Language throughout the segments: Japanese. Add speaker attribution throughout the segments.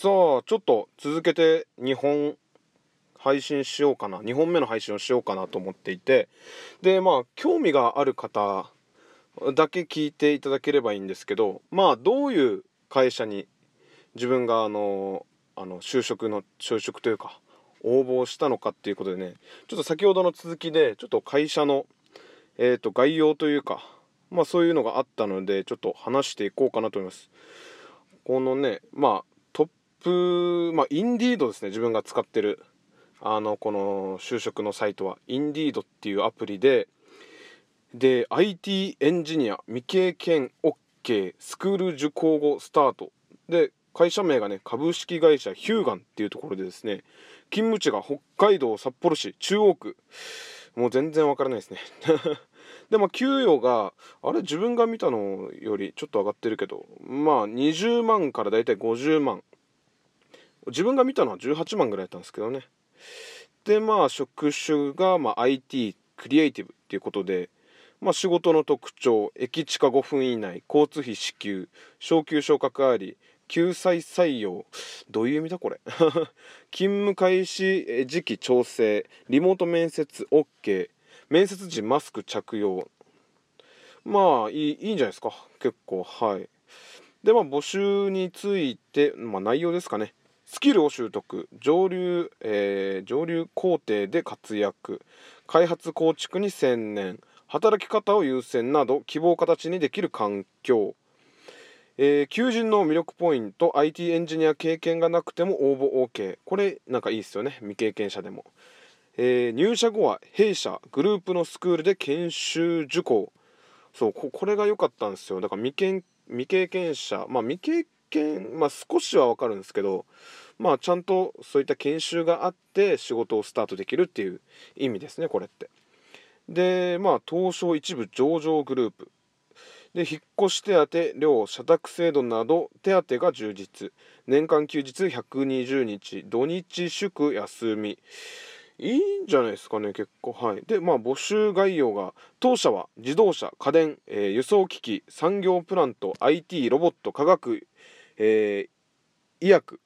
Speaker 1: さあちょっと続けて2本配信しようかな。2本目の配信をしようかなと思っていて。でまあ興味がある方だけ聞いていただければいいんですけどまあどういう会社に自分があのあの就職の就職というか応募したのかっていうことでねちょっと先ほどの続きでちょっと会社の、えーと、概要というかまあそういうのがあったのでちょっと話していこうかなと思います。このねまあプまあインディードですね自分が使ってる。あのこの就職のサイトは。インディードっていうアプリでで IT エンジニア未経験 OK スクール受講後スタート。で会社名がね株式会社ヒューガンっていうところでですね勤務地が北海道札幌市中央区。もう全然わからないですね。でも給与があれ自分が見たのよりちょっと上がってるけどまあ20万からだいたい50万。自分が見たのは18万ぐらいだったんですけどね。でまあ職種が、まあ、IT クリエイティブっていうことでまあ、仕事の特徴駅地下5分以内交通費支給昇給昇格あり救済採用どういう意味だこれ？勤務開始時期調整リモート面接 OK 面接時マスク着用。まあいいいいんじゃないですか？結構はい。でまあ募集について、まあ、内容ですかね。スキルを習得上流、えー、上流工程で活躍開発構築に専念働き方を優先など希望形にできる環境。えー、求人の魅力ポイント IT エンジニア経験がなくても応募 OK これなんかいいっすよね未経験者でも、えー、入社後は弊社グループのスクールで研修受講。そうこれが良かったんですよ。だから未経未経験者まあ未経験まあ少しは分かるんですけどまあちゃんとそういった研修があって仕事をスタートできるっていう意味ですねこれって。でまあ東証一部上場グループ。で引っ越し手当寮社宅制度など手当が充実。年間休日120日。土日祝休み。いいんじゃないですかね結構。はい。でまあ募集概要が当社は自動車家電、えー、輸送機器産業プラント IT ロボット科学、えー、医薬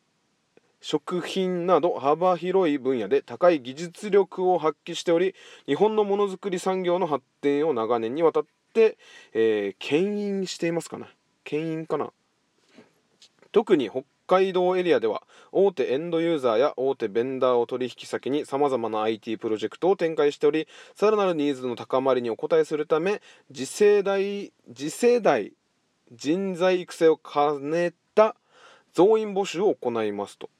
Speaker 1: 食品など幅広い分野で高い技術力を発揮しており日本のものづくり産業の発展を長年にわたって、えー、牽引していますかね牽引かな？特に北海道エリアでは大手エンドユーザーや大手ベンダーを取引先にさまざまな IT プロジェクトを展開しておりさらなるニーズの高まりにお応えするため次世代次世代人材育成を兼ね増員募集を行いますと。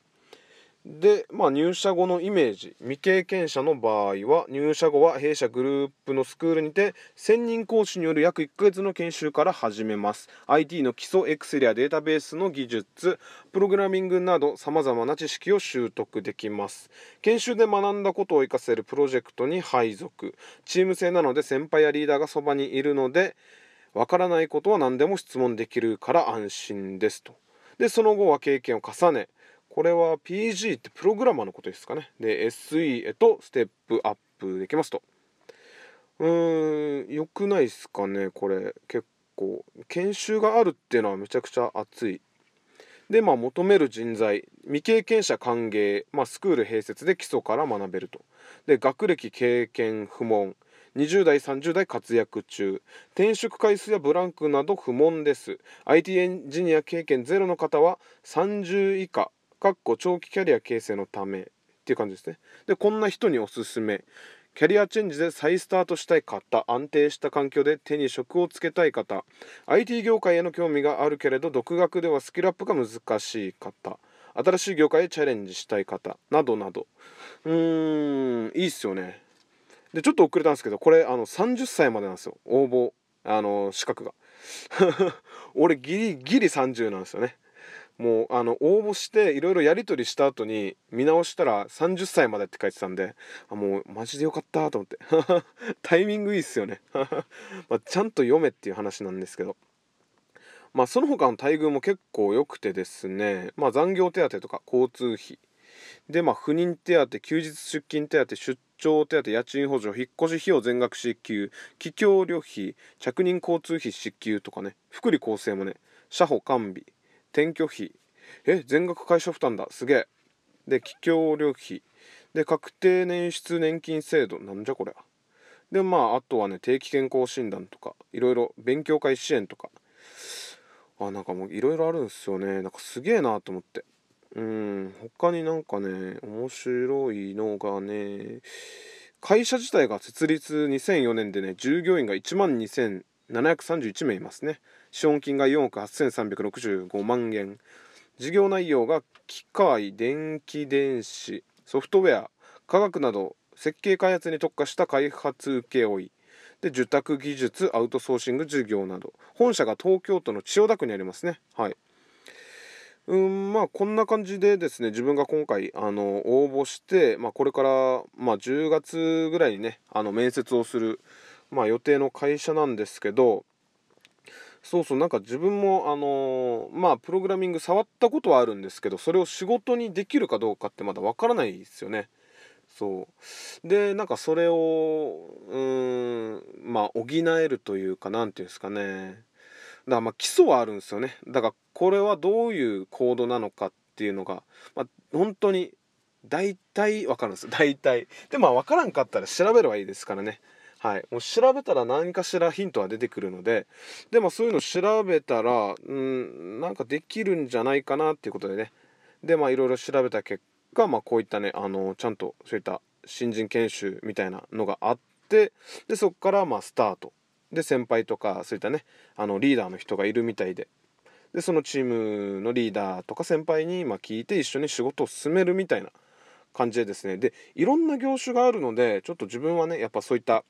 Speaker 1: で、まあ、入社後のイメージ未経験者の場合は入社後は弊社グループのスクールにて専任講師による約1ヶ月の研修から始めます。IT の基礎エクセルやデータベースの技術プログラミングなどさまざまな知識を習得できます。研修で学んだことを活かせるプロジェクトに配属。チーム制なので先輩やリーダーがそばにいるのでわからないことは何でも質問できるから安心ですと。でその後は経験を重ねこれは PG ってプログラマーのことですかね。で、SE へとステップアップできますと。うーん、良くないですかね、これ。結構。研修があるっていうのはめちゃくちゃ熱い。で、まあ、求める人材、未経験者歓迎、まあ、スクール併設で基礎から学べると。で、学歴経験不問。20代30代活躍中転職回数やブランクなど不問です。IT エンジニア経験ゼロの方は30以下かっこ長期キャリア形成のためっていう感じですね。でこんな人におすすめ。キャリアチェンジで再スタートしたい方安定した環境で手に職をつけたい方。IT 業界への興味があるけれど独学ではスキルアップが難しい方。新しい業界へチャレンジしたい方。などなど。うーんいいっすよね。でちょっと遅れたんですけどこれあの30歳までなんですよ。応募あの資格が。俺ギリギリ30なんですよね。もうあの応募していろいろやり取りした後に見直したら30歳までって書いてたんであもうマジでよかったと思って。タイミングいいっすよね。まあ、ちゃんと読めっていう話なんですけど。まあその他の待遇も結構良くてですね。まあ残業手当とか交通費。でまあ不妊手当休日出勤手当出張手当家賃補助引っ越し費用全額支給帰郷旅費着任交通費支給とかね福利厚生もね車保完備転居費え全額会社負担だすげえで企業料費で確定年出年金制度なんじゃこれでまああとはね定期健康診断とかいろいろ勉強会支援とかあなんかもういろいろあるんですよねなんかすげえなと思ってうん他になんかね面白いのがね会社自体が設立2004年でね従業員が1万2731名いますね。資本金が4億8365万円。事業内容が機械電気電子ソフトウェア科学など設計開発に特化した開発請負で受託技術アウトソーシング事業など。本社が東京都の千代田区にありますね。はい。うんまあこんな感じでですね自分が今回あの応募して、まあ、これから、まあ、10月ぐらいにねあの面接をする、まあ、予定の会社なんですけどそうそうなんか自分もあのー、まあプログラミング触ったことはあるんですけどそれを仕事にできるかどうかってまだわからないですよね。そうでなんかそれをうんまあ補えるというか何ていうんですかねだからまあ基礎はあるんですよね。だからこれはどういうコードなのかっていうのが、まあ、本当に大体分かるんです。大体。でまあ分からんかったら調べればいいですからね。はい。もう調べたら何かしらヒントは出てくるのででもそういうの調べたらうんなんかできるんじゃないかなっていうことでね。でまあいろいろ調べた結果まあこういったねあのちゃんとそういった新人研修みたいなのがあってでそこからまあスタート。で先輩とかそういったねあのリーダーの人がいるみたいで。でそのチームのリーダーとか先輩にま聞いて一緒に仕事を進めるみたいな感じでですね。でいろんな業種があるのでちょっと自分はねやっぱそういった、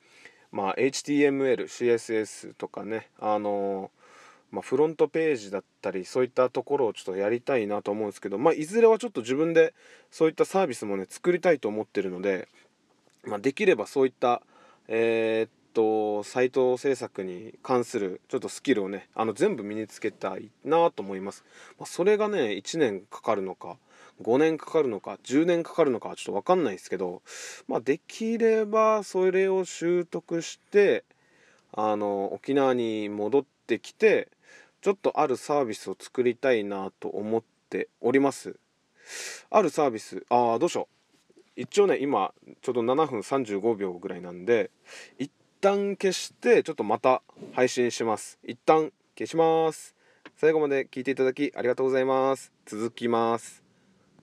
Speaker 1: まあ、HTML CSS とかねあのまあ、フロントページだったりそういったところをちょっとやりたいなと思うんですけど、まあ、いずれはちょっと自分でそういったサービスもね作りたいと思ってるので、まあ、できればそういったえー、っとサイト制作に関するちょっとスキルをねあの全部身につけたいなと思います、まあ、それがね1年かかるのか5年かかるのか10年かかるのかちょっと分かんないですけど、まあ、できればそれを習得してあの沖縄に戻ってきてちょっとあるサービスを作りたいなと思っております。あるサービスああどうしよう。一応ね今ちょうど7分35秒ぐらいなんで一旦消してちょっとまた配信します。一旦消します。最後まで聞いていただきありがとうございます。続きます。